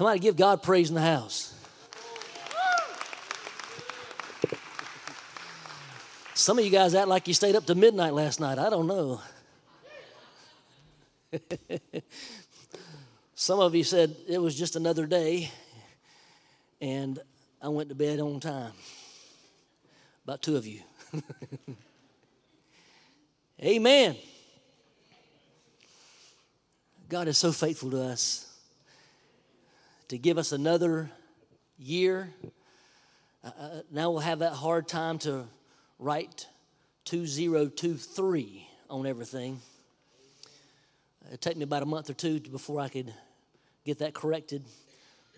Somebody give God praise in the house. Some of you guys act like you stayed up to midnight last night. I don't know. Some of you said it was just another day, and I went to bed on time. About two of you. Amen. God is so faithful to us to give us another year. Uh, uh now we'll have that hard time to write 2023 on everything. It took me about a month or two before I could get that corrected,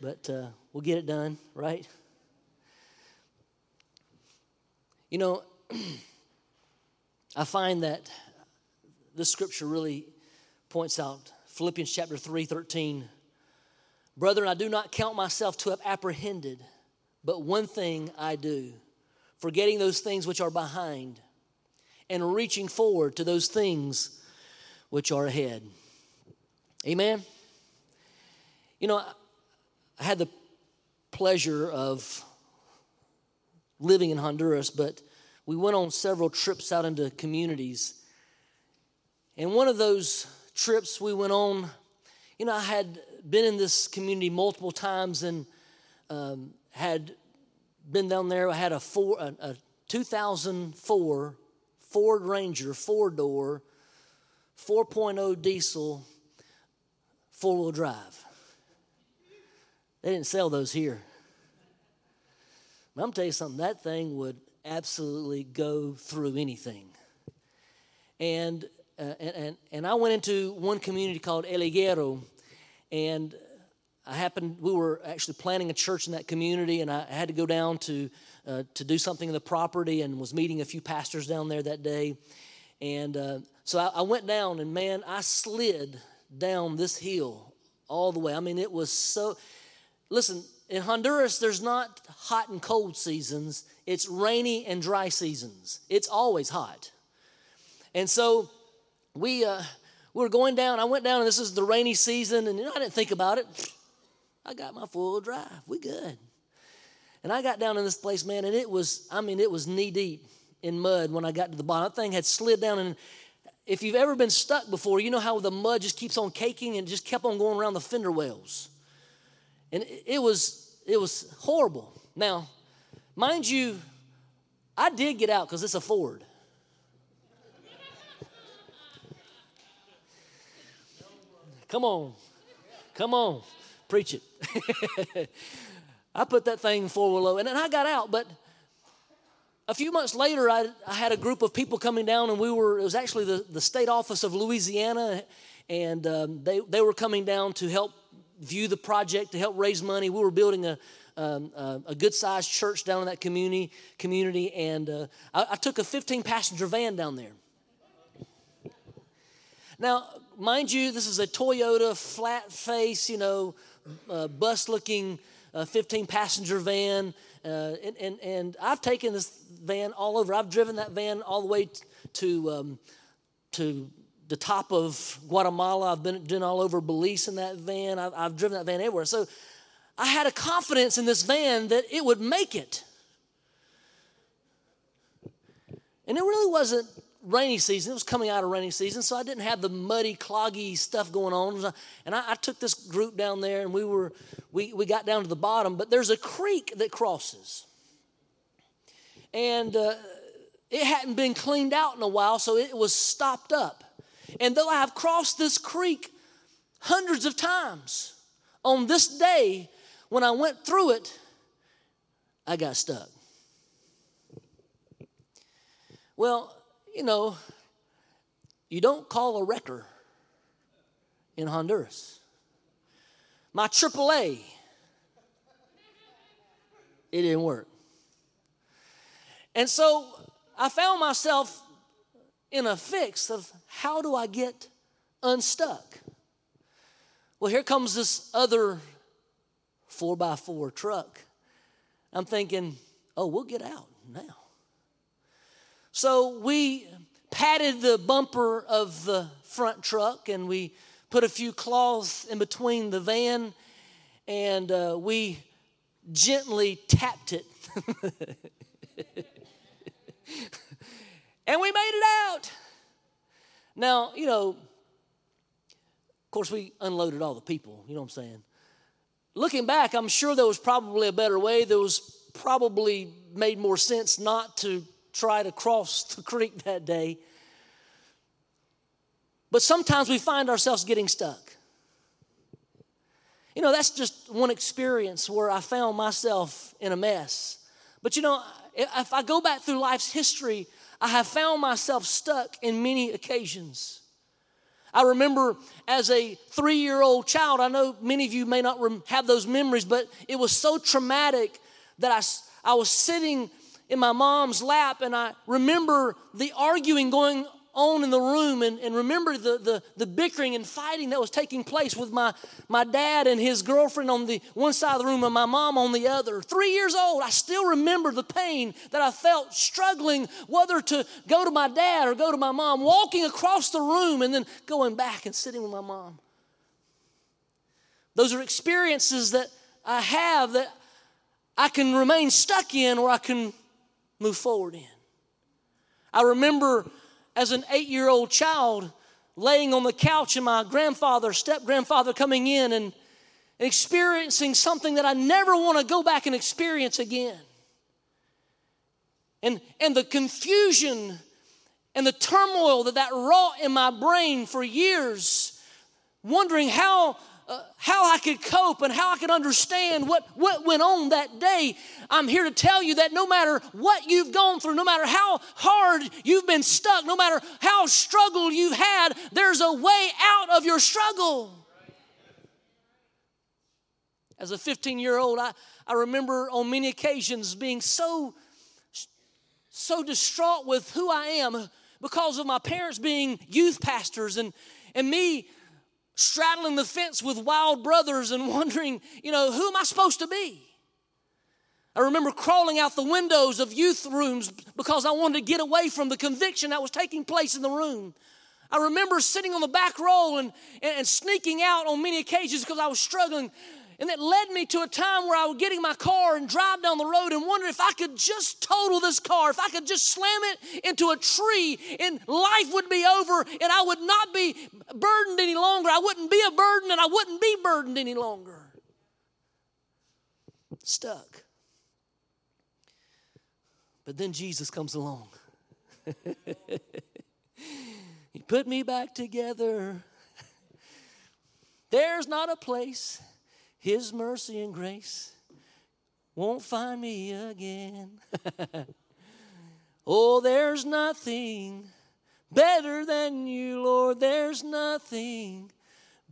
but uh, we'll get it done, right? You know, I find that this scripture really points out Philippians chapter 3 13. Brethren, I do not count myself to have apprehended, but one thing I do forgetting those things which are behind and reaching forward to those things which are ahead. Amen. You know, I had the pleasure of living in Honduras, but we went on several trips out into communities. And one of those trips we went on, you know, I had been in this community multiple times and um, had been down there. I had a, four, a, a 2004 Ford Ranger four door, 4.0 diesel, four wheel drive. They didn't sell those here. But I'm tell you something, that thing would absolutely go through anything. And, uh, and, and, and I went into one community called El Higuero, and I happened, we were actually planning a church in that community, and I had to go down to, uh, to do something in the property and was meeting a few pastors down there that day. And uh, so I, I went down, and man, I slid down this hill all the way. I mean, it was so. Listen, in Honduras, there's not hot and cold seasons, it's rainy and dry seasons. It's always hot. And so we, uh, we were going down. I went down, and this is the rainy season, and you know, I didn't think about it. I got my four wheel drive. We good. And I got down in this place, man, and it was, I mean, it was knee deep in mud when I got to the bottom. That thing had slid down, and if you've ever been stuck before, you know how the mud just keeps on caking and just kept on going around the fender wells. And it was, it was horrible. Now, mind you, I did get out because it's a Ford. Come on. Come on. Preach it. I put that thing four wheel and then I got out. But a few months later, I, I, had a group of people coming down, and we were, it was actually the, the state office of Louisiana, and um, they, they were coming down to help view the project, to help raise money. We were building a, um, uh, a good sized church down in that community, community and uh, I, I took a 15 passenger van down there. Now, mind you, this is a Toyota flat face, you know, uh, bus looking 15 passenger van. Uh, and, and, and, I've taken this van all over. I've driven that van all the way to, um, to the top of Guatemala. I've been, been all over Belize in that van. I've, I've driven that van everywhere. So I had a confidence in this van that it would make it. And it really wasn't rainy season. It was coming out of rainy season, so I didn't have the muddy, cloggy stuff going on. And I, I, took this group down there, and we were we we got down to the bottom. But there's a creek that crosses, and uh, it hadn't been cleaned out in a while, so it was stopped up. And though I have crossed this creek hundreds of times, on this day when I went through it, I got stuck. Well, you know, you don't call a wrecker in Honduras. My AAA, it didn't work. And so I found myself in a fix of how do I get unstuck? Well, here comes this other four by four truck. I'm thinking, oh, we'll get out now. So we patted the bumper of the front truck and we put a few cloths in between the van and uh, we gently tapped it. and we made it out. Now, you know, of course, we unloaded all the people, you know what I'm saying? Looking back, I'm sure there was probably a better way. There was probably made more sense not to try to cross the creek that day. But sometimes we find ourselves getting stuck. You know, that's just one experience where I found myself in a mess. But you know, if I go back through life's history, I have found myself stuck in many occasions. I remember as a three year old child, I know many of you may not have those memories, but it was so traumatic that I, I was sitting in my mom's lap and I remember the arguing going on in the room and, and remember the, the, the bickering and fighting that was taking place with my, my dad and his girlfriend on the one side of the room and my mom on the other. Three years old, I still remember the pain that I felt struggling whether to go to my dad or go to my mom, walking across the room and then going back and sitting with my mom. Those are experiences that I have that I can remain stuck in or I can move forward in. I remember as an eight year old child laying on the couch and my grandfather, step grandfather, coming in and experiencing something that I never want to go back and experience again. And, and the confusion and the turmoil that that wrought in my brain for years, wondering how uh, how I could cope and how I could understand what, what went on that day, I'm here to tell you that no matter what you've gone through, no matter how hard you've been stuck, no matter how struggle you've had, there's a way out of your struggle. As a 15 year old, I, I remember on many occasions being so, so distraught with who I am because of my parents being youth pastors and, and me straddling the fence with wild brothers and wondering, you know, who am I supposed to be? I remember crawling out the windows of youth rooms because I wanted to get away from the conviction that was taking place in the room. I remember sitting on the back row and, and, sneaking out on many occasions because I was struggling and that led me to a time where I would get in my car and drive down the road and wonder if I could just total this car, if I could just slam it into a tree and life would be over and I would not be burdened any longer. I wouldn't be a burden and I wouldn't be burdened any longer. Stuck. But then Jesus comes along. he put me back together. There's not a place his mercy and grace won't find me again. oh, there's nothing better than you, Lord. There's nothing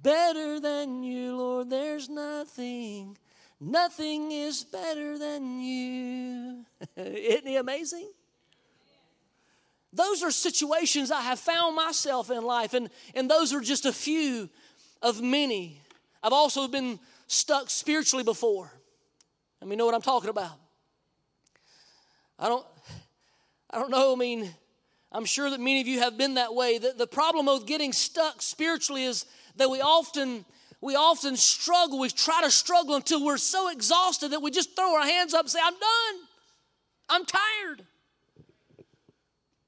better than you, Lord. There's nothing. Nothing is better than you. Isn't he amazing? Those are situations I have found myself in life, and, and those are just a few of many. I've also been stuck spiritually before. Let me know what I'm talking about. I don't, I don't know. I mean, I'm sure that many of you have been that way. The, the problem with getting stuck spiritually is that we often we often struggle. We try to struggle until we're so exhausted that we just throw our hands up and say, I'm done. I'm tired.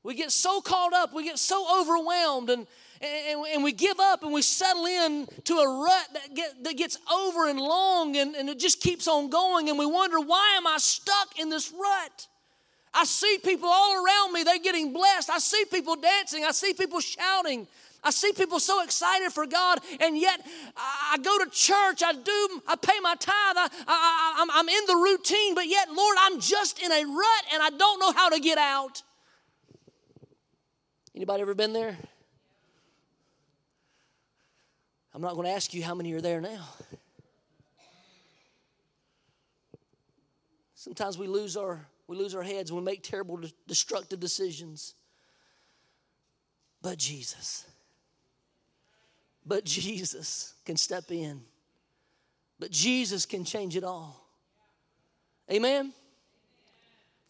We get so caught up, we get so overwhelmed, and, and, and, we give up and we settle in to a rut that, get, that gets over and long and, and it just keeps on going. And we wonder why am i stuck in this rut? I see people all around me they're getting blessed. I see people dancing. I see people shouting. I see people so excited for God, and yet I go to church, I do, I pay my tithe, I, I'm in the routine, but yet, Lord, I'm just in a rut and I don't know how to get out. Anybody ever been there? I'm not going to ask you how many are there now. Sometimes we lose our we lose our heads and we make terrible destructive decisions. But Jesus. But Jesus can step in. But Jesus can change it all. Amen.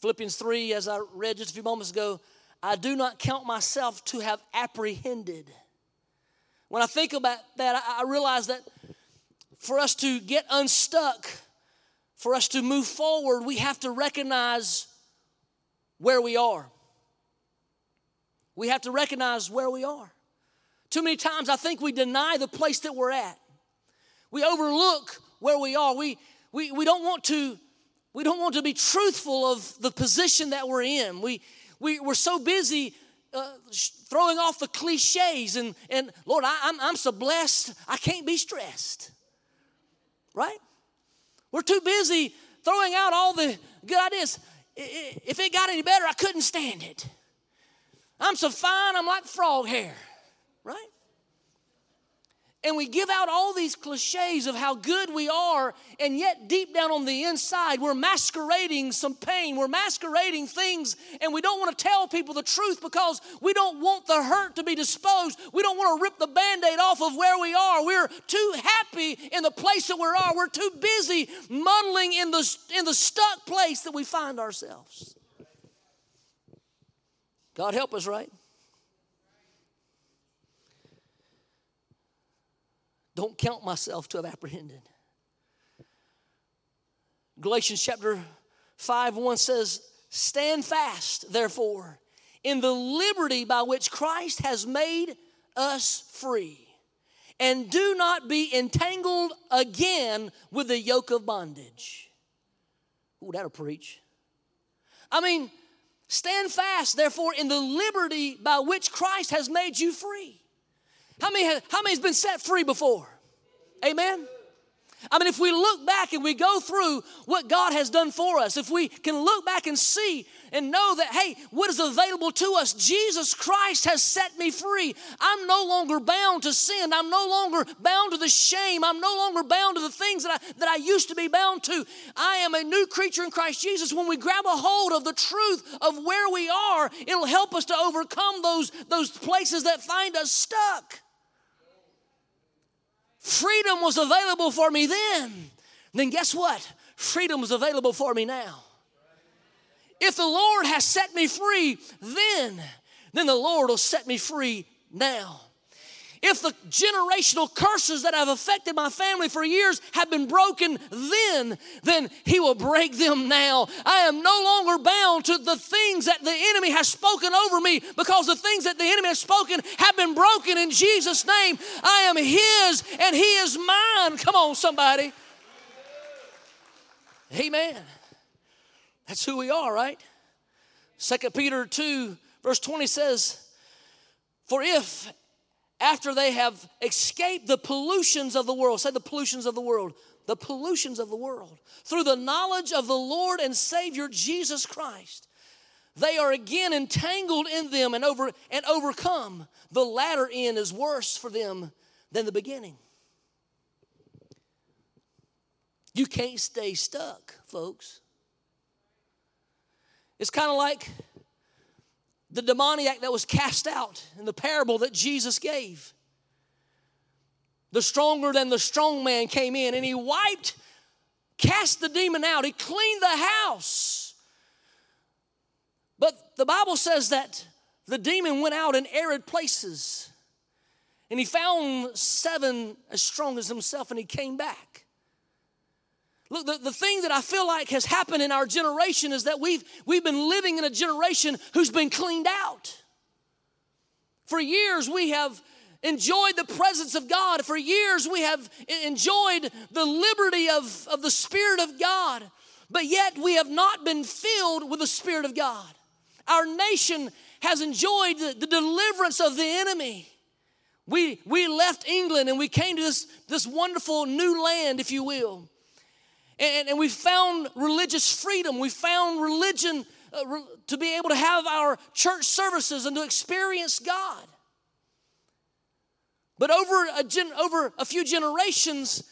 Philippians 3 as I read just a few moments ago, I do not count myself to have apprehended when I think about that, I realize that for us to get unstuck, for us to move forward, we have to recognize where we are. We have to recognize where we are. Too many times I think we deny the place that we're at. We overlook where we are. We, we, we don't want to we don't want to be truthful of the position that we're in. We, we, we're so busy uh, throwing off the cliches and, and Lord, I, I'm, I'm so blessed, I can't be stressed. Right? We're too busy throwing out all the good ideas. If it got any better, I couldn't stand it. I'm so fine, I'm like frog hair, right? And we give out all these cliches of how good we are, and yet deep down on the inside, we're masquerading some pain. We're masquerading things, and we don't want to tell people the truth because we don't want the hurt to be disposed. We don't want to rip the band aid off of where we are. We're too happy in the place that we are. We're too busy muddling in the, in the stuck place that we find ourselves. God help us, right? Don't count myself to have apprehended. Galatians chapter 5 1 says, Stand fast, therefore, in the liberty by which Christ has made us free, and do not be entangled again with the yoke of bondage. Ooh, that'll preach. I mean, stand fast, therefore, in the liberty by which Christ has made you free. How many, how many has been set free before? Amen? I mean, if we look back and we go through what God has done for us, if we can look back and see and know that, hey, what is available to us? Jesus Christ has set me free. I'm no longer bound to sin. I'm no longer bound to the shame. I'm no longer bound to the things that I, that I used to be bound to. I am a new creature in Christ Jesus. When we grab a hold of the truth of where we are, it'll help us to overcome those, those places that find us stuck. Freedom was available for me then. Then guess what? Freedom is available for me now. If the Lord has set me free then, then the Lord will set me free now if the generational curses that have affected my family for years have been broken then, then He will break them now. I am no longer bound to the things that the enemy has spoken over me because the things that the enemy has spoken have been broken in Jesus' name. I am His and He is mine. Come on, somebody. Amen. That's who we are, right? Second Peter 2, verse 20 says, For if after they have escaped the pollutions of the world, say the pollutions of the world, the pollutions of the world, through the knowledge of the Lord and Savior Jesus Christ, they are again entangled in them and over and overcome. The latter end is worse for them than the beginning. You can't stay stuck, folks. It's kind of like the demoniac that was cast out in the parable that Jesus gave. The stronger than the strong man came in and he wiped, cast the demon out, he cleaned the house. But the Bible says that the demon went out in arid places and he found seven as strong as himself and he came back. Look, the, the thing that I feel like has happened in our generation is that we've, we've been living in a generation who's been cleaned out. For years, we have enjoyed the presence of God. For years, we have enjoyed the liberty of, of the Spirit of God, but yet we have not been filled with the Spirit of God. Our nation has enjoyed the, the deliverance of the enemy. We, we left England and we came to this, this wonderful new land, if you will. And, and we found religious freedom. We found religion uh, re- to be able to have our church services and to experience God. But over a, gen- over a few generations,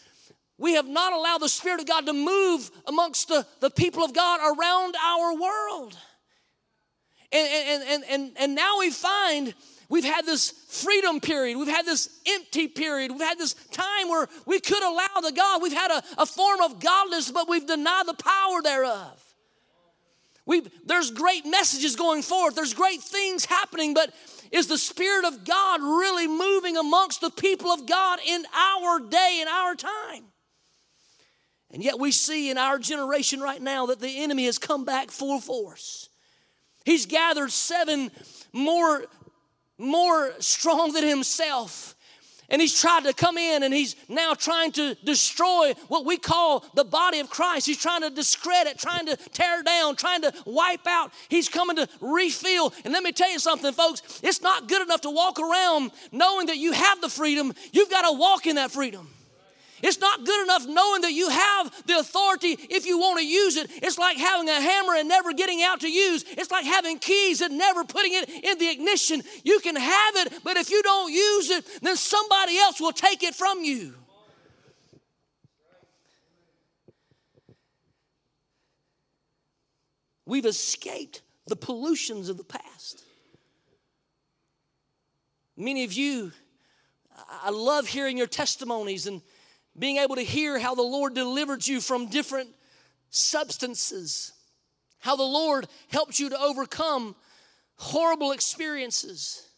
we have not allowed the Spirit of God to move amongst the, the people of God around our world. And, and, and, and, and now we find We've had this freedom period. We've had this empty period. We've had this time where we could allow the God. We've had a, a form of godliness, but we've denied the power thereof. we there's great messages going forth, there's great things happening, but is the Spirit of God really moving amongst the people of God in our day, in our time? And yet we see in our generation right now that the enemy has come back full force. He's gathered seven more, more strong than himself. And he's tried to come in and he's now trying to destroy what we call the body of Christ. He's trying to discredit, trying to tear down, trying to wipe out. He's coming to refill. And let me tell you something, folks. It's not good enough to walk around knowing that you have the freedom. You've got to walk in that freedom. It's not good enough knowing that you have the authority if you want to use it. It's like having a hammer and never getting out to use. It's like having keys and never putting it in the ignition. You can have it, but if you don't use it, then somebody else will take it from you. We've escaped the pollutions of the past. Many of you, I love hearing your testimonies and being able to hear how the Lord delivered you from different substances, how the Lord helped you to overcome horrible experiences,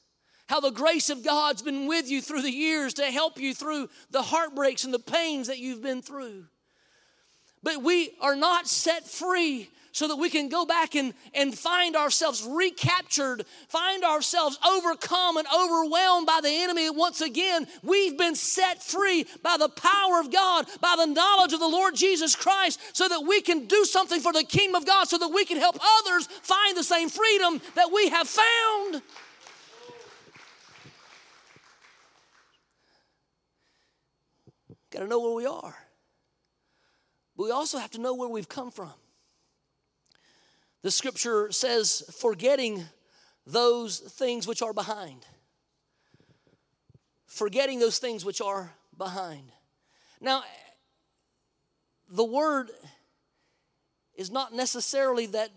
how the grace of God's been with you through the years to help you through the heartbreaks and the pains that you've been through. But we are not set free so that we can go back and, and find ourselves recaptured, find ourselves overcome and overwhelmed by the enemy once again. We've been set free by the power of God, by the knowledge of the Lord Jesus Christ, so that we can do something for the kingdom of God, so that we can help others find the same freedom that we have found. Got to know where we are. But we also have to know where we've come from. The scripture says, forgetting those things which are behind. Forgetting those things which are behind. Now, the word is not necessarily that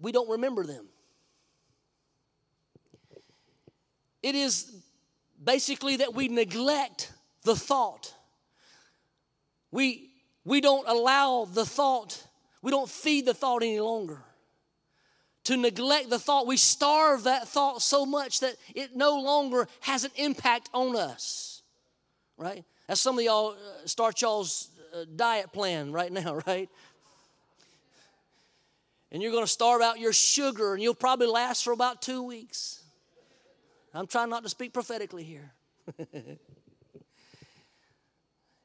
we don't remember them. It is basically that we neglect the thought. We, we don't allow the thought we don't feed the thought any longer. To neglect the thought, we starve that thought so much that it no longer has an impact on us. Right? That's some of y'all uh, start y'all's uh, diet plan right now, right? And you're going to starve out your sugar, and you'll probably last for about two weeks. I'm trying not to speak prophetically here.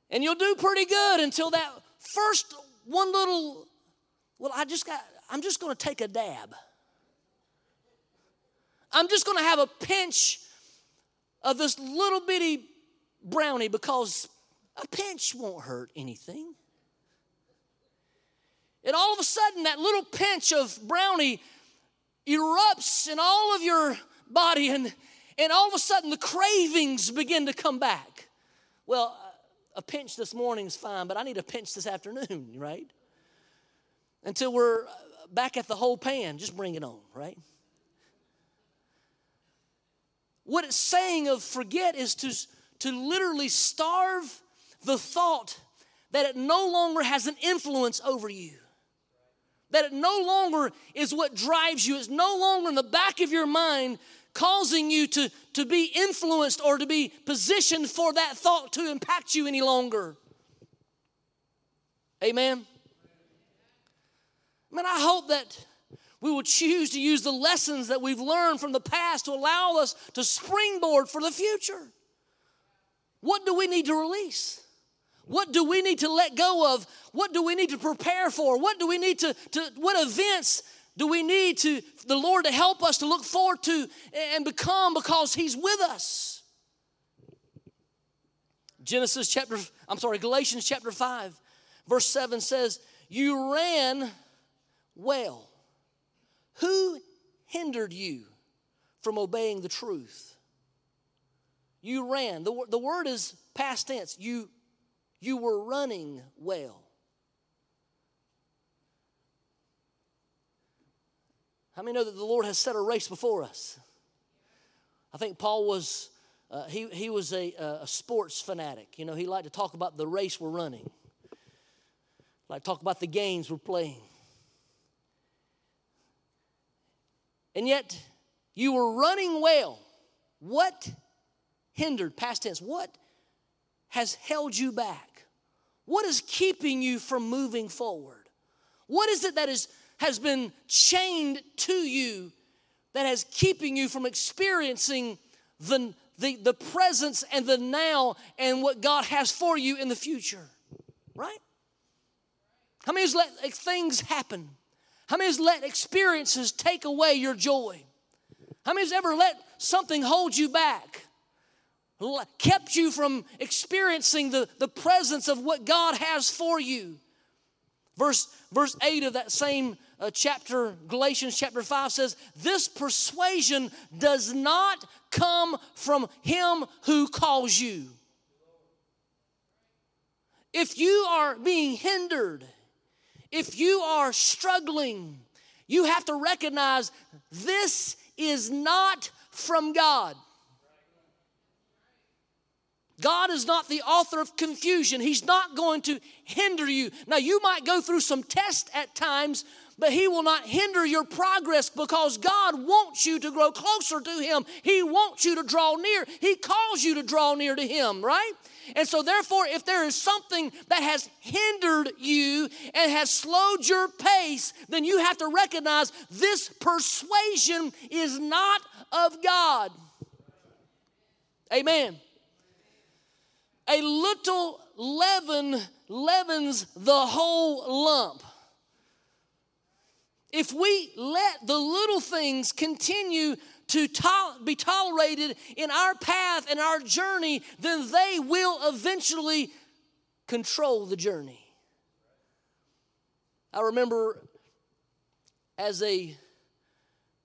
and you'll do pretty good until that first one little well, I just got, I'm just going to take a dab. I'm just going to have a pinch of this little bitty brownie because a pinch won't hurt anything. And all of a sudden, that little pinch of brownie erupts in all of your body, and, and all of a sudden, the cravings begin to come back. Well, a pinch this morning is fine, but I need a pinch this afternoon, right? Until we're back at the whole pan. Just bring it on, right? What it's saying of forget is to, to literally starve the thought that it no longer has an influence over you. That it no longer is what drives you. It's no longer in the back of your mind causing you to, to be influenced or to be positioned for that thought to impact you any longer. Amen. Man, I hope that we will choose to use the lessons that we've learned from the past to allow us to springboard for the future. What do we need to release? What do we need to let go of? What do we need to prepare for? What do we need to, to what events do we need to the Lord to help us to look forward to and become because He's with us? Genesis chapter, I'm sorry, Galatians chapter 5, verse 7 says, You ran well. Who hindered you from obeying the truth? You ran. The, the word is past tense. You, you were running well. How many know that the Lord has set a race before us? I think Paul was, uh, he, he was a, a sports fanatic. You know, he liked to talk about the race we're running, like talk about the games we're playing. And yet you were running well. What hindered, past tense, what has held you back? What is keeping you from moving forward? What is it that is, has been chained to you that has keeping you from experiencing the, the, the presence and the now and what God has for you in the future? Right? How many let things happen? How many has let experiences take away your joy? How many has ever let something hold you back? Kept you from experiencing the, the presence of what God has for you. Verse, verse 8 of that same uh, chapter, Galatians chapter 5 says, This persuasion does not come from him who calls you. If you are being hindered, if you are struggling, you have to recognize this is not from God. God is not the author of confusion. He's not going to hinder you. Now, you might go through some tests at times, but He will not hinder your progress because God wants you to grow closer to Him. He wants you to draw near. He calls you to draw near to Him, right? And so, therefore, if there is something that has hindered you and has slowed your pace, then you have to recognize this persuasion is not of God. Amen. A little leaven leavens the whole lump. If we let the little things continue to to- be tolerated in our path and our journey, then they will eventually control the journey. I remember as a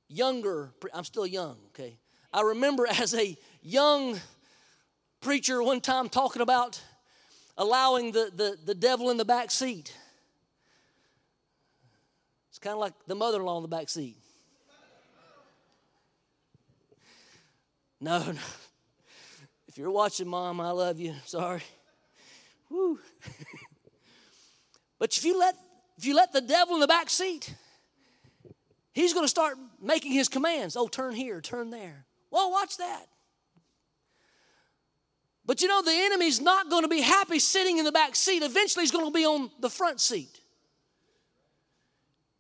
younger, I'm still young, okay. I remember as a young preacher one time talking about allowing the, the, the devil in the back seat. It's kind of like the mother in law in the back seat. No, no. If you're watching, Mom, I love you. Sorry. Woo. but if you let if you let the devil in the back seat, he's going to start making his commands. Oh, turn here, turn there. Well, watch that. But you know, the enemy's not going to be happy sitting in the back seat. Eventually, he's going to be on the front seat.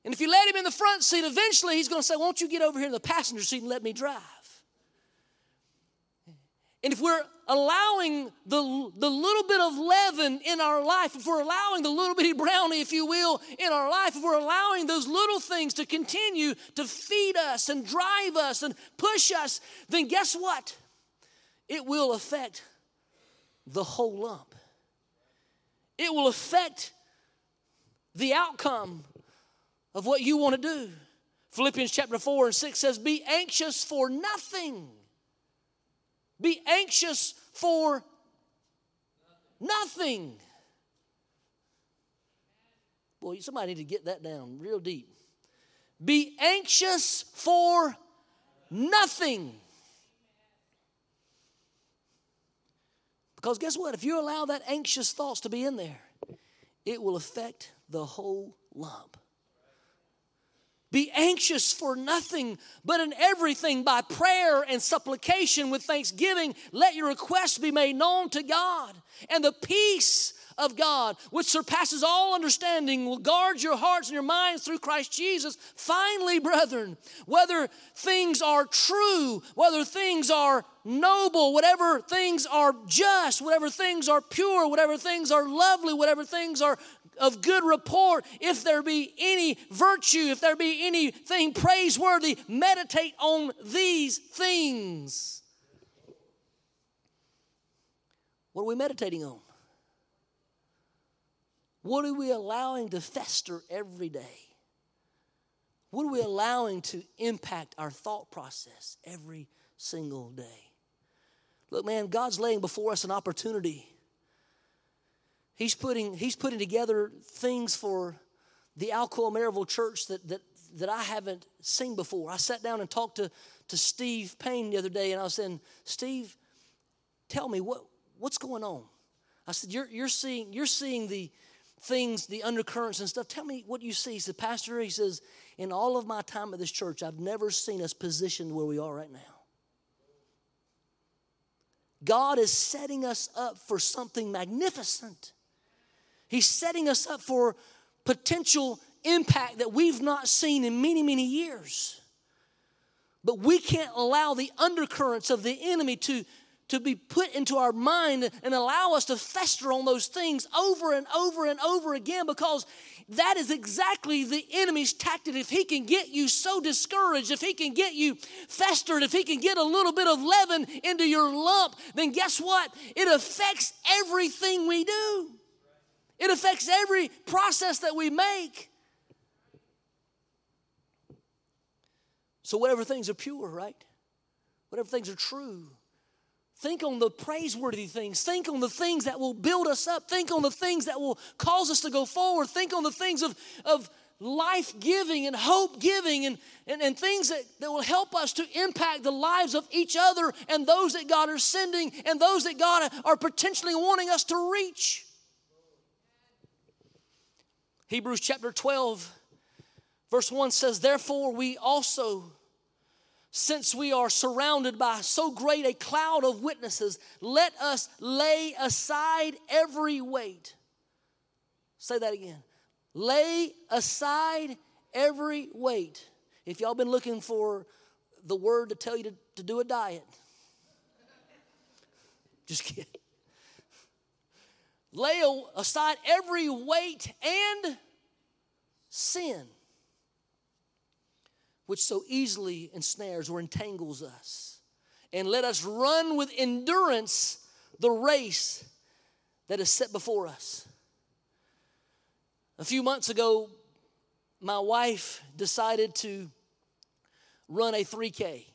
And if you let him in the front seat, eventually he's going to say, Won't you get over here in the passenger seat and let me drive? And if we're allowing the, the little bit of leaven in our life, if we're allowing the little bitty brownie, if you will, in our life, if we're allowing those little things to continue to feed us and drive us and push us, then guess what? It will affect the whole lump. It will affect the outcome of what you want to do. Philippians chapter 4 and 6 says, Be anxious for nothing be anxious for nothing. Boy, somebody need to get that down real deep. Be anxious for nothing. Because guess what? If you allow that anxious thoughts to be in there, it will affect the whole lump. Be anxious for nothing, but in everything by prayer and supplication with thanksgiving, let your requests be made known to God. And the peace of God, which surpasses all understanding, will guard your hearts and your minds through Christ Jesus. Finally, brethren, whether things are true, whether things are noble, whatever things are just, whatever things are pure, whatever things are lovely, whatever things are of good report, if there be any virtue, if there be anything praiseworthy, meditate on these things. What are we meditating on? What are we allowing to fester every day? What are we allowing to impact our thought process every single day? Look, man, God's laying before us an opportunity He's putting, he's putting together things for the Alcoa Maryville Church that, that, that I haven't seen before. I sat down and talked to, to Steve Payne the other day, and I was saying, Steve, tell me what, what's going on. I said, you're, you're, seeing, you're seeing the things, the undercurrents and stuff. Tell me what you see. He said, Pastor, he says, in all of my time at this church, I've never seen us positioned where we are right now. God is setting us up for something magnificent. He's setting us up for potential impact that we've not seen in many, many years. But we can't allow the undercurrents of the enemy to, to be put into our mind and allow us to fester on those things over and over and over again because that is exactly the enemy's tactic. If he can get you so discouraged, if he can get you festered, if he can get a little bit of leaven into your lump, then guess what? It affects everything we do. It affects every process that we make. So, whatever things are pure, right? Whatever things are true, Think on the praiseworthy things. Think on the things that will build us up. Think on the things that will cause us to go forward. Think on the things of, of life giving and hope giving and, and, and things that, that will help us to impact the lives of each other and those that God is sending and those that God are potentially wanting us to reach. Hebrews chapter 12, verse 1 says, Therefore, we also since we are surrounded by so great a cloud of witnesses, let us lay aside every weight. Say that again. Lay aside every weight. If y'all been looking for the word to tell you to, to do a diet, just kidding. Lay aside every weight and sin which so easily ensnares or entangles us. And let us run with endurance the race that is set before us. A few months ago, my wife decided to run a 3K,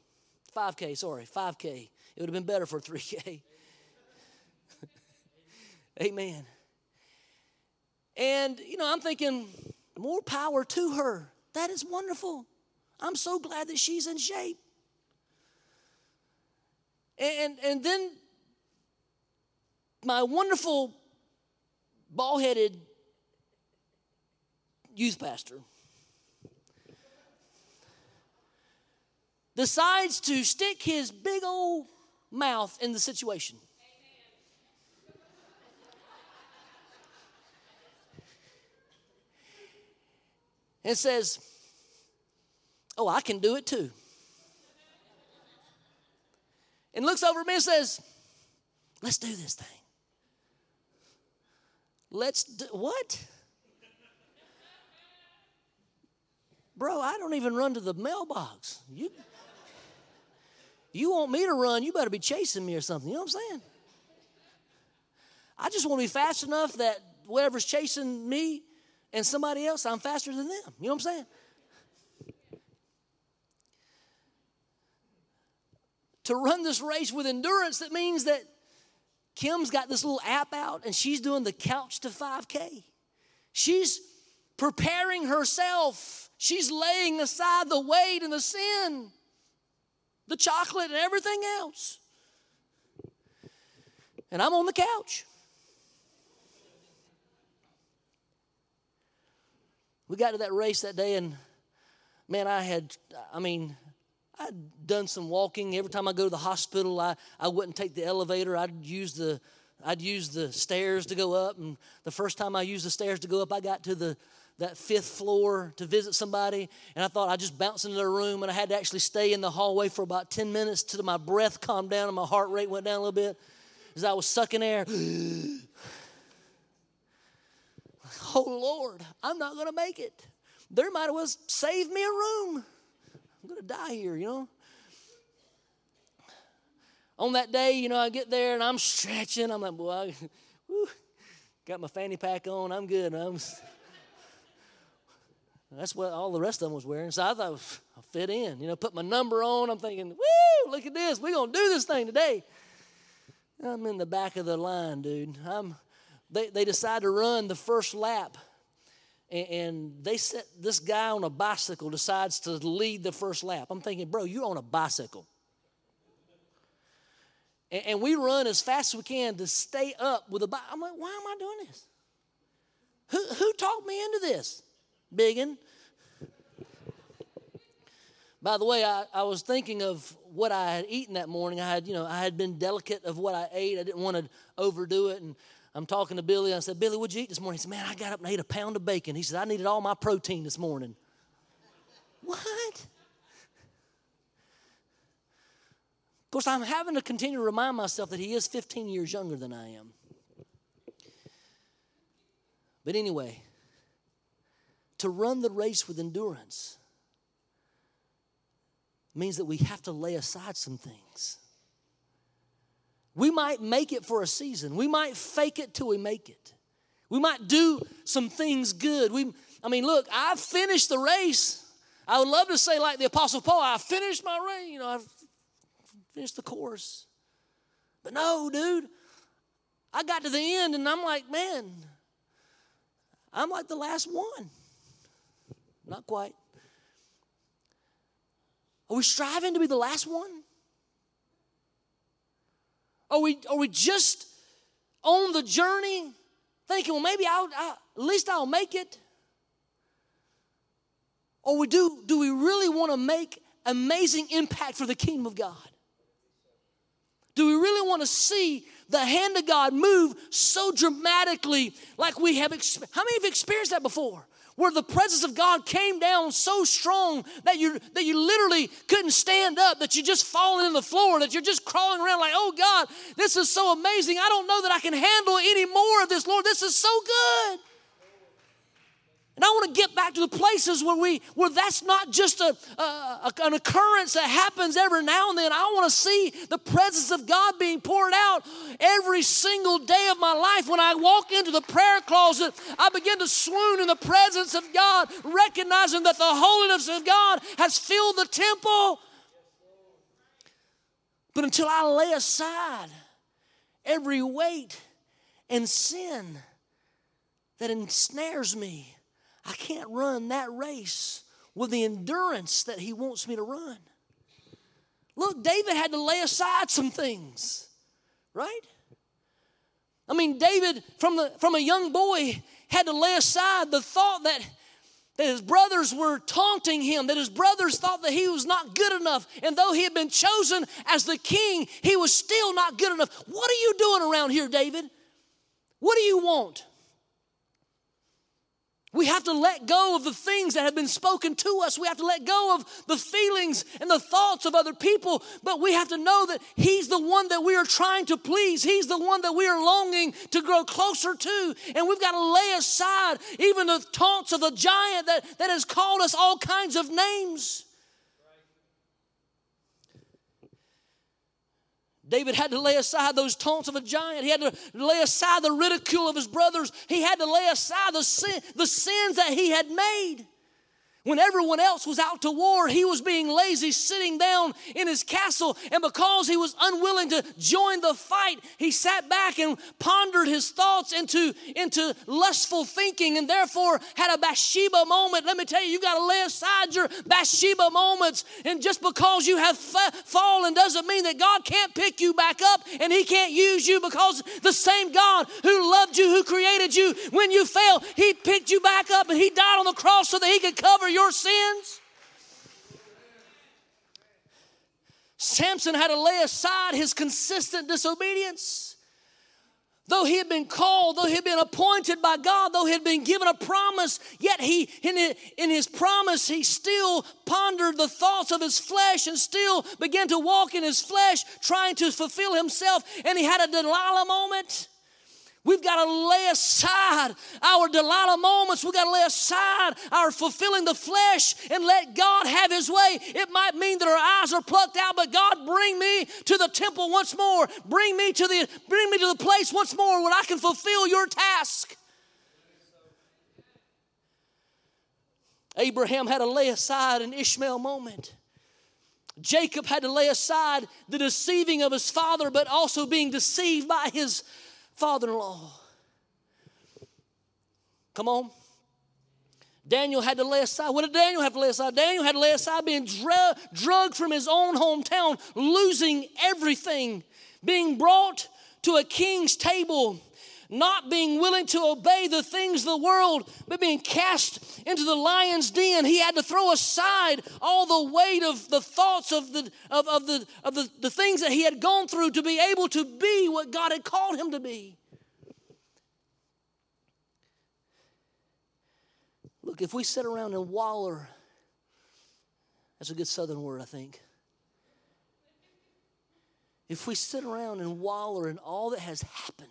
5K, sorry, 5K. It would have been better for 3K. Amen. And, you know, I'm thinking, more power to her. That is wonderful. I'm so glad that she's in shape. And, and then my wonderful ball headed youth pastor decides to stick his big old mouth in the situation. And says, Oh, I can do it too. And looks over at me and says, Let's do this thing. Let's do what? Bro, I don't even run to the mailbox. You, you want me to run, you better be chasing me or something. You know what I'm saying? I just want to be fast enough that whatever's chasing me and somebody else, I'm faster than them. You know what I'm saying? to run this race with endurance, that means that Kim's got this little app out and she's doing the couch to 5K. She's preparing herself. She's laying aside the weight and the sin, the chocolate and everything else. And I'm on the couch. We got to that race that day, and man, I had, I mean, I'd done some walking. Every time I go to the hospital, I, I wouldn't take the elevator. I'd use the I'd use the stairs to go up. And the first time I used the stairs to go up, I got to the that fifth floor to visit somebody, and I thought I'd just bounce into their room, and I had to actually stay in the hallway for about 10 minutes till my breath calmed down and my heart rate went down a little bit as I was sucking air. oh Lord, I'm not gonna make it. There might have well saved me a room. I'm going to die here, you know. On that day, you know, I get there and I'm stretching. I'm like, boy, I, whew, got my fanny pack on. I'm good. I'm, that's what all the rest of them was wearing. So I thought I'll fit in. You know, put my number on. I'm thinking, woo, look at this. We're going to do this thing today. I'm in the back of the line, dude. I'm, they, they decide to run the first lap and they set this guy on a bicycle decides to lead the first lap. I'm thinking, bro, you're on a bicycle. And we run as fast as we can to stay up with a bike. I'm like, why am I doing this? Who, who talked me into this? Biggin. By the way, I, I was thinking of what I had eaten that morning. I had, you know, I had been delicate of what I ate. I didn't want to overdo it. And I'm talking to Billy. I said, Billy, what'd you eat this morning? He said, Man, I got up and ate a pound of bacon. He said, I needed all my protein this morning. what? Of course, I'm having to continue to remind myself that he is 15 years younger than I am. But anyway, to run the race with endurance means that we have to lay aside some things. We might make it for a season. We might fake it till we make it. We might do some things good. We, I mean, look, I've finished the race. I would love to say, like the Apostle Paul, I finished my race. You know, I've finished the course. But no, dude, I got to the end and I'm like, man, I'm like the last one. Not quite. Are we striving to be the last one? Are we, are we just on the journey thinking, well, maybe I'll, I, at least I'll make it? Or we do, do we really want to make amazing impact for the kingdom of God? Do we really want to see the hand of God move so dramatically like we have? How many have experienced that before? Where the presence of God came down so strong that you that you literally couldn't stand up, that you just falling in the floor, that you're just crawling around like, oh God, this is so amazing. I don't know that I can handle any more of this, Lord. This is so good. And I want to get back to the places where we where that's not just a, a, an occurrence that happens every now and then. I want to see the presence of God being poured out every single day of my life. When I walk into the prayer closet, I begin to swoon in the presence of God, recognizing that the holiness of God has filled the temple. But until I lay aside every weight and sin that ensnares me, I can't run that race with the endurance that He wants me to run. Look, David had to lay aside some things, right? I mean, David, from, the, from a young boy, had to lay aside the thought that, that his brothers were taunting him, that his brothers thought that he was not good enough. And though he had been chosen as the king, he was still not good enough. What are you doing around here, David? What do you want? We have to let go of the things that have been spoken to us. We have to let go of the feelings and the thoughts of other people. But we have to know that He's the one that we are trying to please. He's the one that we are longing to grow closer to. And we've got to lay aside even the taunts of the giant that, that has called us all kinds of names. David had to lay aside those taunts of a giant. He had to lay aside the ridicule of his brothers. He had to lay aside the, sin, the sins that he had made. When everyone else was out to war, he was being lazy, sitting down in his castle. And because he was unwilling to join the fight, he sat back and pondered his thoughts into, into lustful thinking and therefore had a Bathsheba moment. Let me tell you, you got to lay aside your Bathsheba moments. And just because you have fa- fallen doesn't mean that God can't pick you back up and he can't use you because the same God who loved you, who created you, when you fell, he picked you back up and he died on the cross so that he could cover your sins? Samson had to lay aside his consistent disobedience. Though he had been called, though he had been appointed by God, though he had been given a promise, yet he, in his, promise, he still pondered the thoughts of his flesh and still began to walk in his flesh, trying to fulfill himself. And he had a Delilah moment. We've got to lay aside our Delilah moments. We've got to lay aside our fulfilling the flesh and let God have His way. It might mean that our eyes are plucked out, but God, bring me to the temple once more. Bring me to the bring me to the place once more where I can fulfill your task. Abraham had to lay aside an Ishmael moment. Jacob had to lay aside the deceiving of his father, but also being deceived by his father in law. Come on. Daniel had to lay aside. What did Daniel have to lay aside? Daniel had to lay aside being dra- drugged from his own hometown, losing everything, being brought to a king's table, not being willing to obey the things of the world, but being cast into the lion's den. He had to throw aside all the weight of the thoughts of the of, of the of the, the things that he had gone through to be able to be what God had called him to be. Look, if we sit around and waller, that's a good southern word, I think. If we sit around and waller in all that has happened,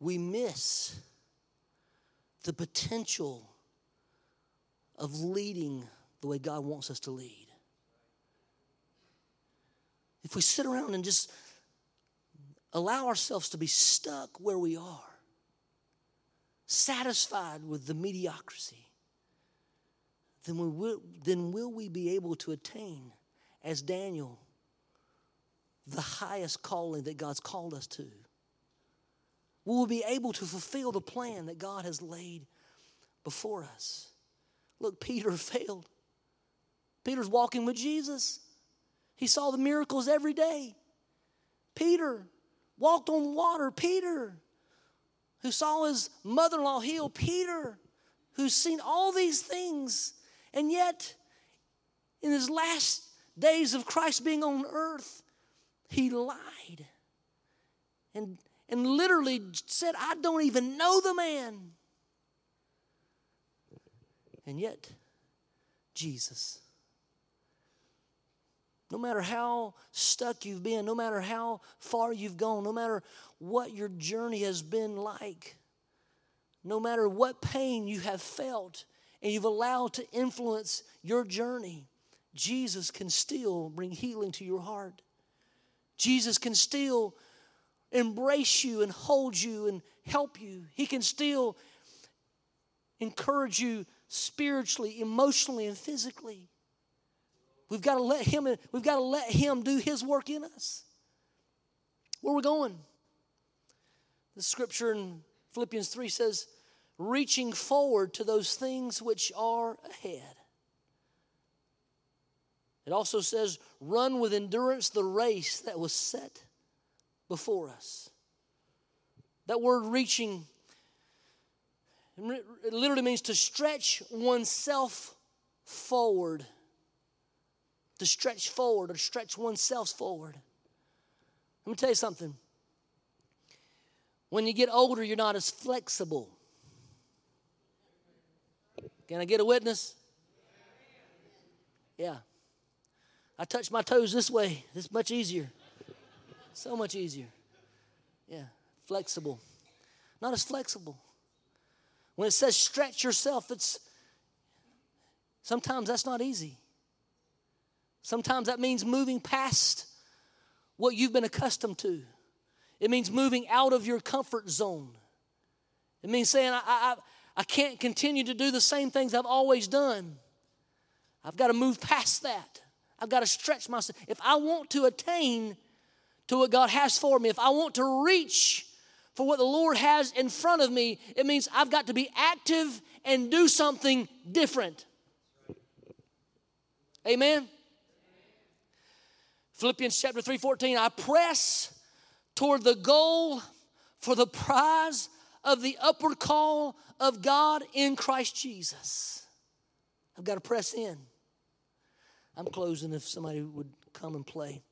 we miss the potential of leading the way God wants us to lead. If we sit around and just allow ourselves to be stuck where we are, satisfied with the mediocrity, then, we will, then will we be able to attain, as Daniel, the highest calling that God's called us to? Will be able to fulfill the plan that God has laid before us? Look, Peter failed. Peter's walking with Jesus. He saw the miracles every day. Peter walked on water. Peter who saw his mother in law heal, Peter, who's seen all these things, and yet in his last days of Christ being on earth, he lied and, and literally said, I don't even know the man. And yet, Jesus no matter how stuck you've been, no matter how far you've gone, no matter what your journey has been like, no matter what pain you have felt and you've allowed to influence your journey, Jesus can still bring healing to your heart. Jesus can still embrace you and hold you and help you. He can still encourage you spiritually, emotionally, and physically. We've got to let him, we've got to let him do his work in us. Where are we going? The scripture in Philippians 3 says, reaching forward to those things which are ahead. It also says, run with endurance the race that was set before us. That word reaching it literally means to stretch oneself forward to stretch forward or stretch oneself forward. Let me tell you something. When you get older, you're not as flexible. Can I get a witness? Yeah. I touch my toes this way. It's much easier. So much easier. Yeah. Flexible. Not as flexible. When it says stretch yourself, it's sometimes that's not easy. Sometimes that means moving past what you've been accustomed to. It means moving out of your comfort zone. It means saying, I, I, I can't continue to do the same things I've always done. I've got to move past that. I've got to stretch myself. If I want to attain to what God has for me, if I want to reach for what the Lord has in front of me, it means I've got to be active and do something different. Amen. Philippians chapter 3 14, I press toward the goal for the prize of the upward call of God in Christ Jesus. I've got to press in. I'm closing if somebody would come and play.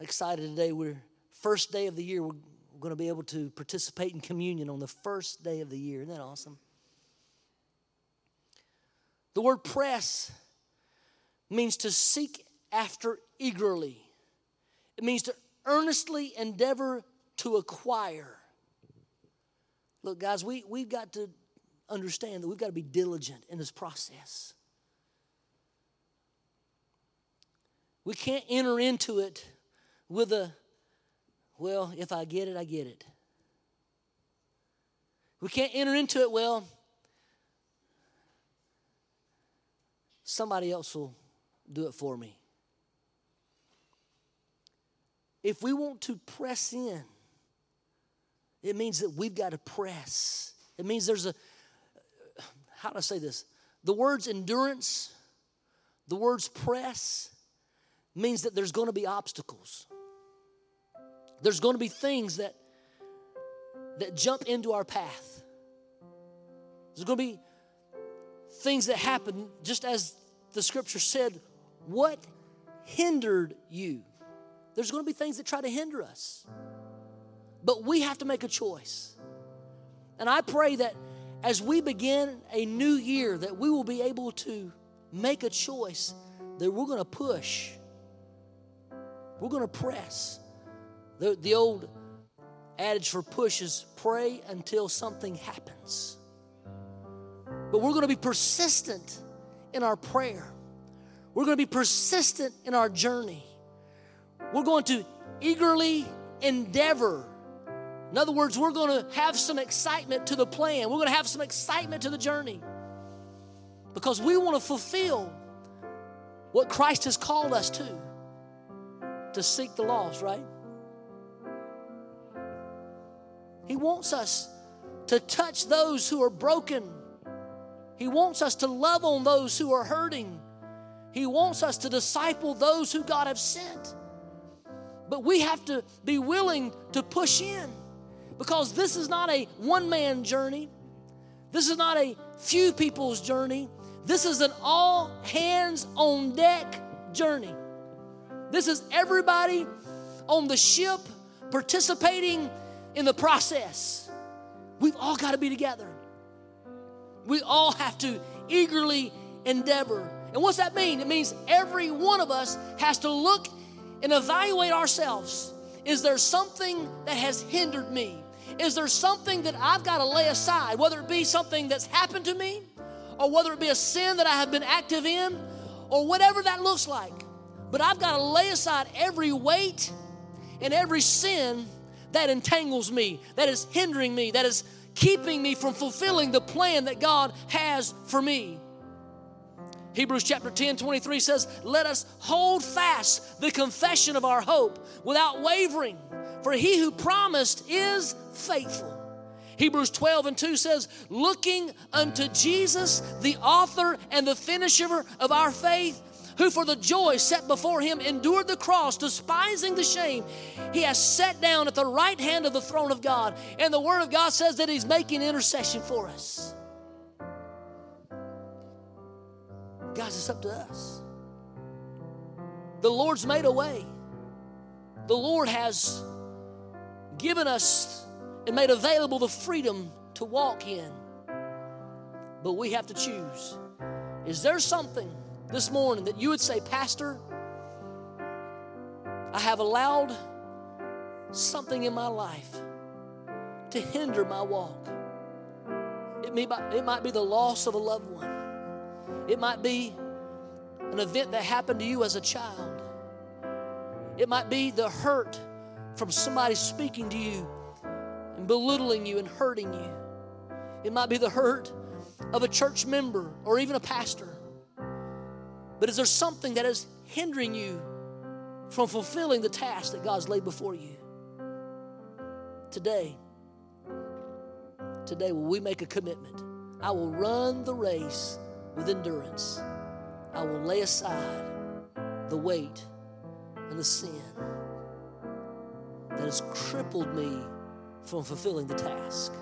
Excited today. We're first day of the year. We're going to be able to participate in communion on the first day of the year. Isn't that awesome? The word press means to seek after eagerly. It means to earnestly endeavor to acquire. Look, guys, we, we've got to understand that we've got to be diligent in this process. We can't enter into it with a, well, if I get it, I get it. We can't enter into it, well, somebody else will do it for me. If we want to press in, it means that we've got to press. It means there's a, how do I say this? The words endurance, the words press, means that there's going to be obstacles. There's going to be things that that jump into our path. There's going to be things that happen just as the scripture said, what hindered you? There's going to be things that try to hinder us. But we have to make a choice. And I pray that as we begin a new year, that we will be able to make a choice that we're going to push, we're going to press. The, the old adage for push is pray until something happens. But we're going to be persistent in our prayer. We're going to be persistent in our journey. We're going to eagerly endeavor. In other words, we're going to have some excitement to the plan. We're going to have some excitement to the journey because we want to fulfill what Christ has called us to to seek the lost, right? He wants us to touch those who are broken. He wants us to love on those who are hurting. He wants us to disciple those who God has sent. But we have to be willing to push in because this is not a one man journey. This is not a few people's journey. This is an all hands on deck journey. This is everybody on the ship participating in the process. We've all got to be together. We all have to eagerly endeavor. And what's that mean? It means every one of us has to look and evaluate ourselves. Is there something that has hindered me? Is there something that I've got to lay aside, whether it be something that's happened to me, or whether it be a sin that I have been active in, or whatever that looks like? But I've got to lay aside every weight and every sin that entangles me, that is hindering me, that is keeping me from fulfilling the plan that God has for me. Hebrews chapter 10 23 says, Let us hold fast the confession of our hope without wavering, for he who promised is faithful. Hebrews 12 and 2 says, Looking unto Jesus, the author and the finisher of our faith, who for the joy set before him endured the cross, despising the shame. He has sat down at the right hand of the throne of God. And the Word of God says that he's making intercession for us. Guys, it's up to us. The Lord's made a way. The Lord has given us and made available the freedom to walk in. But we have to choose. Is there something this morning that you would say, Pastor, I have allowed something in my life to hinder my walk? It, may, it might be the loss of a loved one. It might be an event that happened to you as a child. It might be the hurt from somebody speaking to you and belittling you and hurting you. It might be the hurt of a church member or even a pastor. But is there something that is hindering you from fulfilling the task that God's laid before you? Today, today, will we make a commitment? I will run the race with endurance. I will lay aside the weight and the sin that has crippled me from fulfilling the task.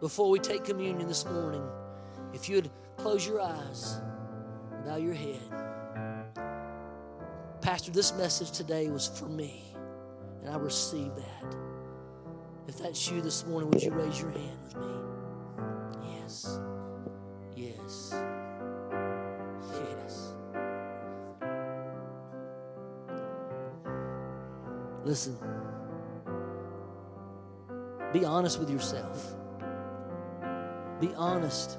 Before we take communion this morning, if you'd close your eyes, bow your head. Pastor, this message today was for me, and I received that. If that's you this morning, would you raise your hand with me? Yes. Yes. Yes. Listen, be honest with yourself. Be honest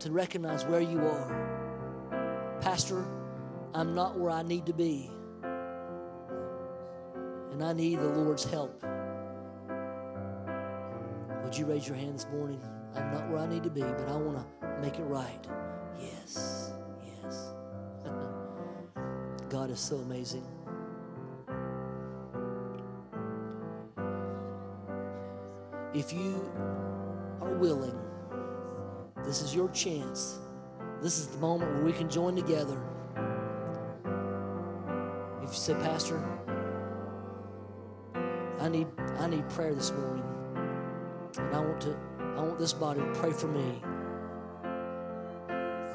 to recognize where you are. Pastor, I'm not where I need to be. And I need the Lord's help. Would you raise your hand this morning? I'm not where I need to be, but I want to make it right. Yes, yes. God is so amazing. If you are willing, this is your chance. This is the moment where we can join together. If you say, Pastor, I need I need prayer this morning. And I want to I want this body to pray for me.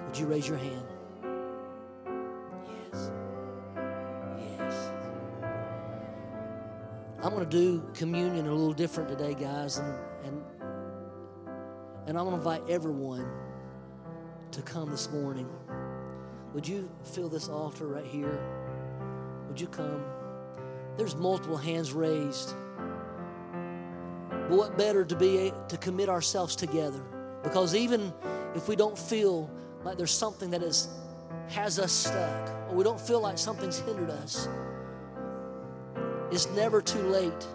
Would you raise your hand? Yes. Yes. I'm going to do communion a little different today, guys. And, and and I'm going to invite everyone to come this morning. Would you fill this altar right here? Would you come? There's multiple hands raised. But what better to be to commit ourselves together? Because even if we don't feel like there's something that is has us stuck, or we don't feel like something's hindered us, it's never too late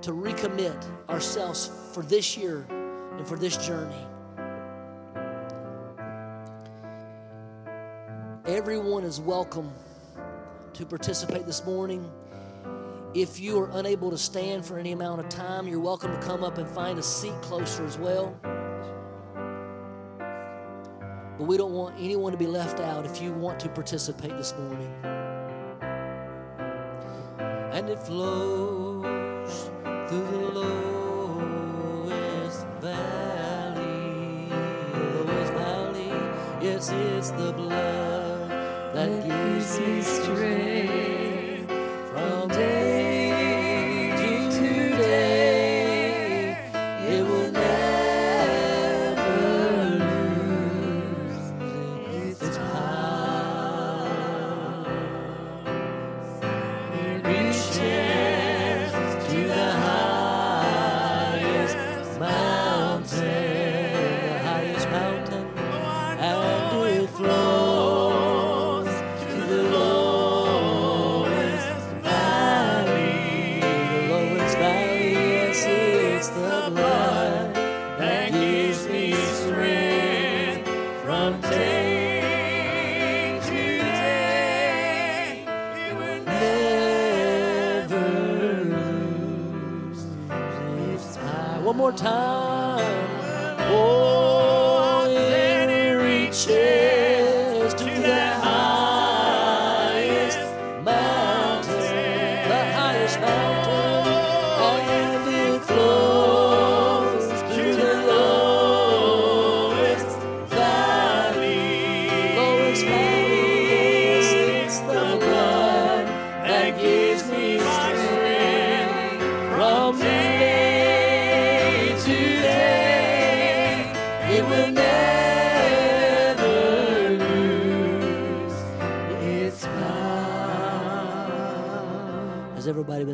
to recommit ourselves for this year and for this journey. Everyone is welcome to participate this morning. If you are unable to stand for any amount of time, you're welcome to come up and find a seat closer as well. But we don't want anyone to be left out if you want to participate this morning. And it flows through the lowest valley, lowest valley. Yes, it's the blood that gives me strength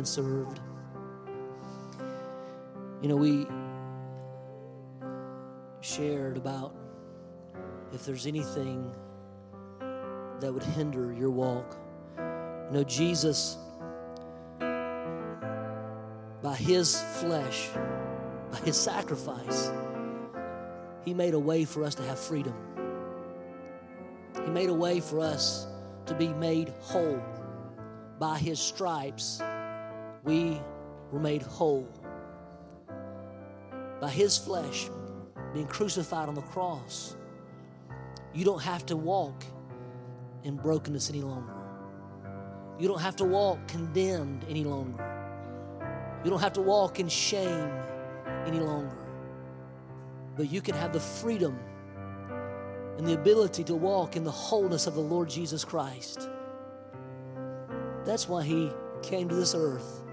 served? You know, we shared about if there's anything that would hinder your walk. You know, Jesus, by his flesh, by his sacrifice, he made a way for us to have freedom. He made a way for us to be made whole. By his stripes, we were made whole. By his flesh being crucified on the cross, you don't have to walk in brokenness any longer. You don't have to walk condemned any longer. You don't have to walk in shame any longer. But you can have the freedom and the ability to walk in the wholeness of the Lord Jesus Christ. That's why He came to this earth.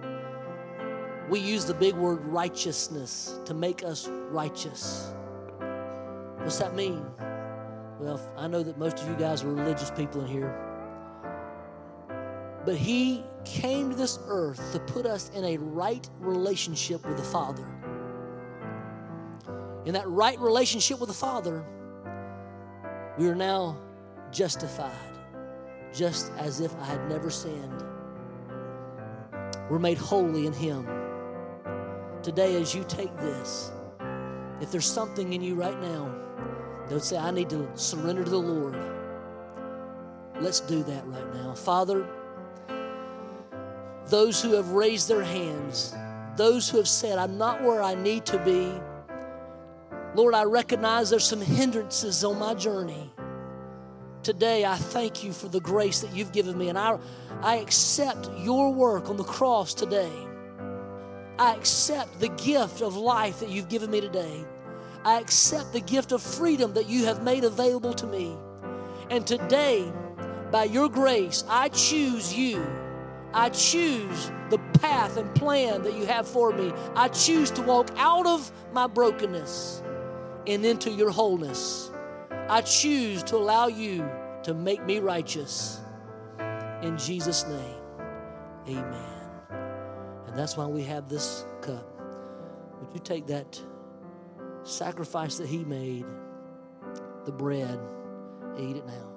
We use the big word righteousness to make us righteous. What's that mean? Well, I know that most of you guys are religious people in here. But He came to this earth to put us in a right relationship with the Father. In that right relationship with the Father, we are now justified, just as if I had never sinned. We're made holy in Him. Today, as you take this, if there's something in you right now that would say, I need to surrender to the Lord, let's do that right now. Father, those who have raised their hands, those who have said, I'm not where I need to be. Lord, I recognize there's some hindrances on my journey. Today, I thank you for the grace that you've given me, and I, I accept your work on the cross today. I accept the gift of life that you've given me today. I accept the gift of freedom that you have made available to me. And today, by your grace, I choose you. I choose the path and plan that you have for me. I choose to walk out of my brokenness and into your wholeness. I choose to allow you to make me righteous. In Jesus' name, amen. And that's why we have this cup. Would you take that sacrifice that He made, the bread, eat it now?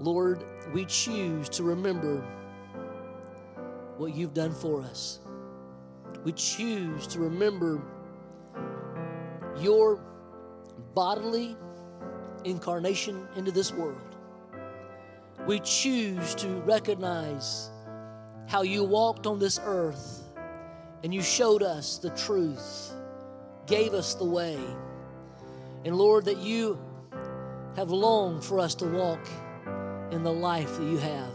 Lord, we choose to remember what you've done for us. We choose to remember your bodily incarnation into this world. We choose to recognize how you walked on this earth and you showed us the truth, gave us the way. And Lord, that you have longed for us to walk in the life that you have.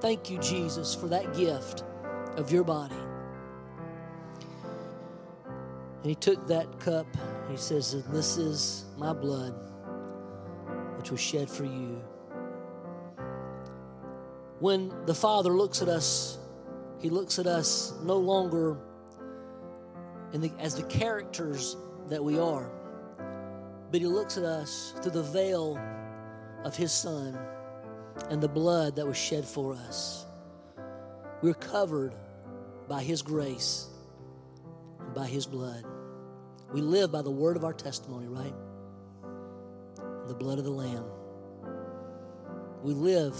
Thank you, Jesus, for that gift of your body. And he took that cup. He says, This is my blood, which was shed for you. When the Father looks at us, he looks at us no longer the, as the characters that we are, but he looks at us through the veil of his Son and the blood that was shed for us. We're covered by His grace and by His blood. We live by the word of our testimony, right? The blood of the Lamb. We live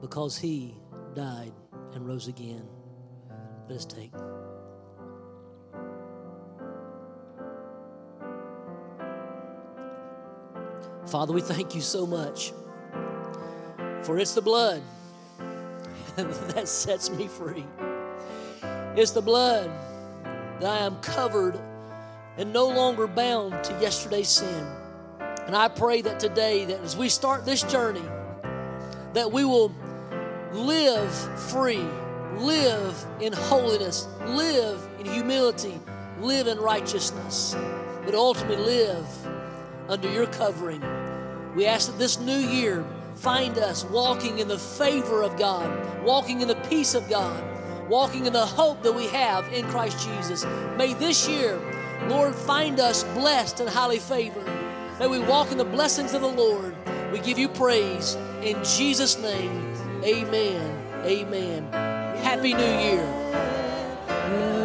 because He died and rose again. Let us take. Father, we thank you so much for it's the blood that sets me free. It's the blood that I am covered and no longer bound to yesterday's sin. And I pray that today, that as we start this journey, that we will live free, live in holiness, live in humility, live in righteousness, but ultimately live under your covering. We ask that this new year find us walking in the favor of God, walking in the peace of God, walking in the hope that we have in Christ Jesus. May this year, Lord, find us blessed and highly favored. May we walk in the blessings of the Lord. We give you praise in Jesus' name. Amen. Amen. Happy New Year.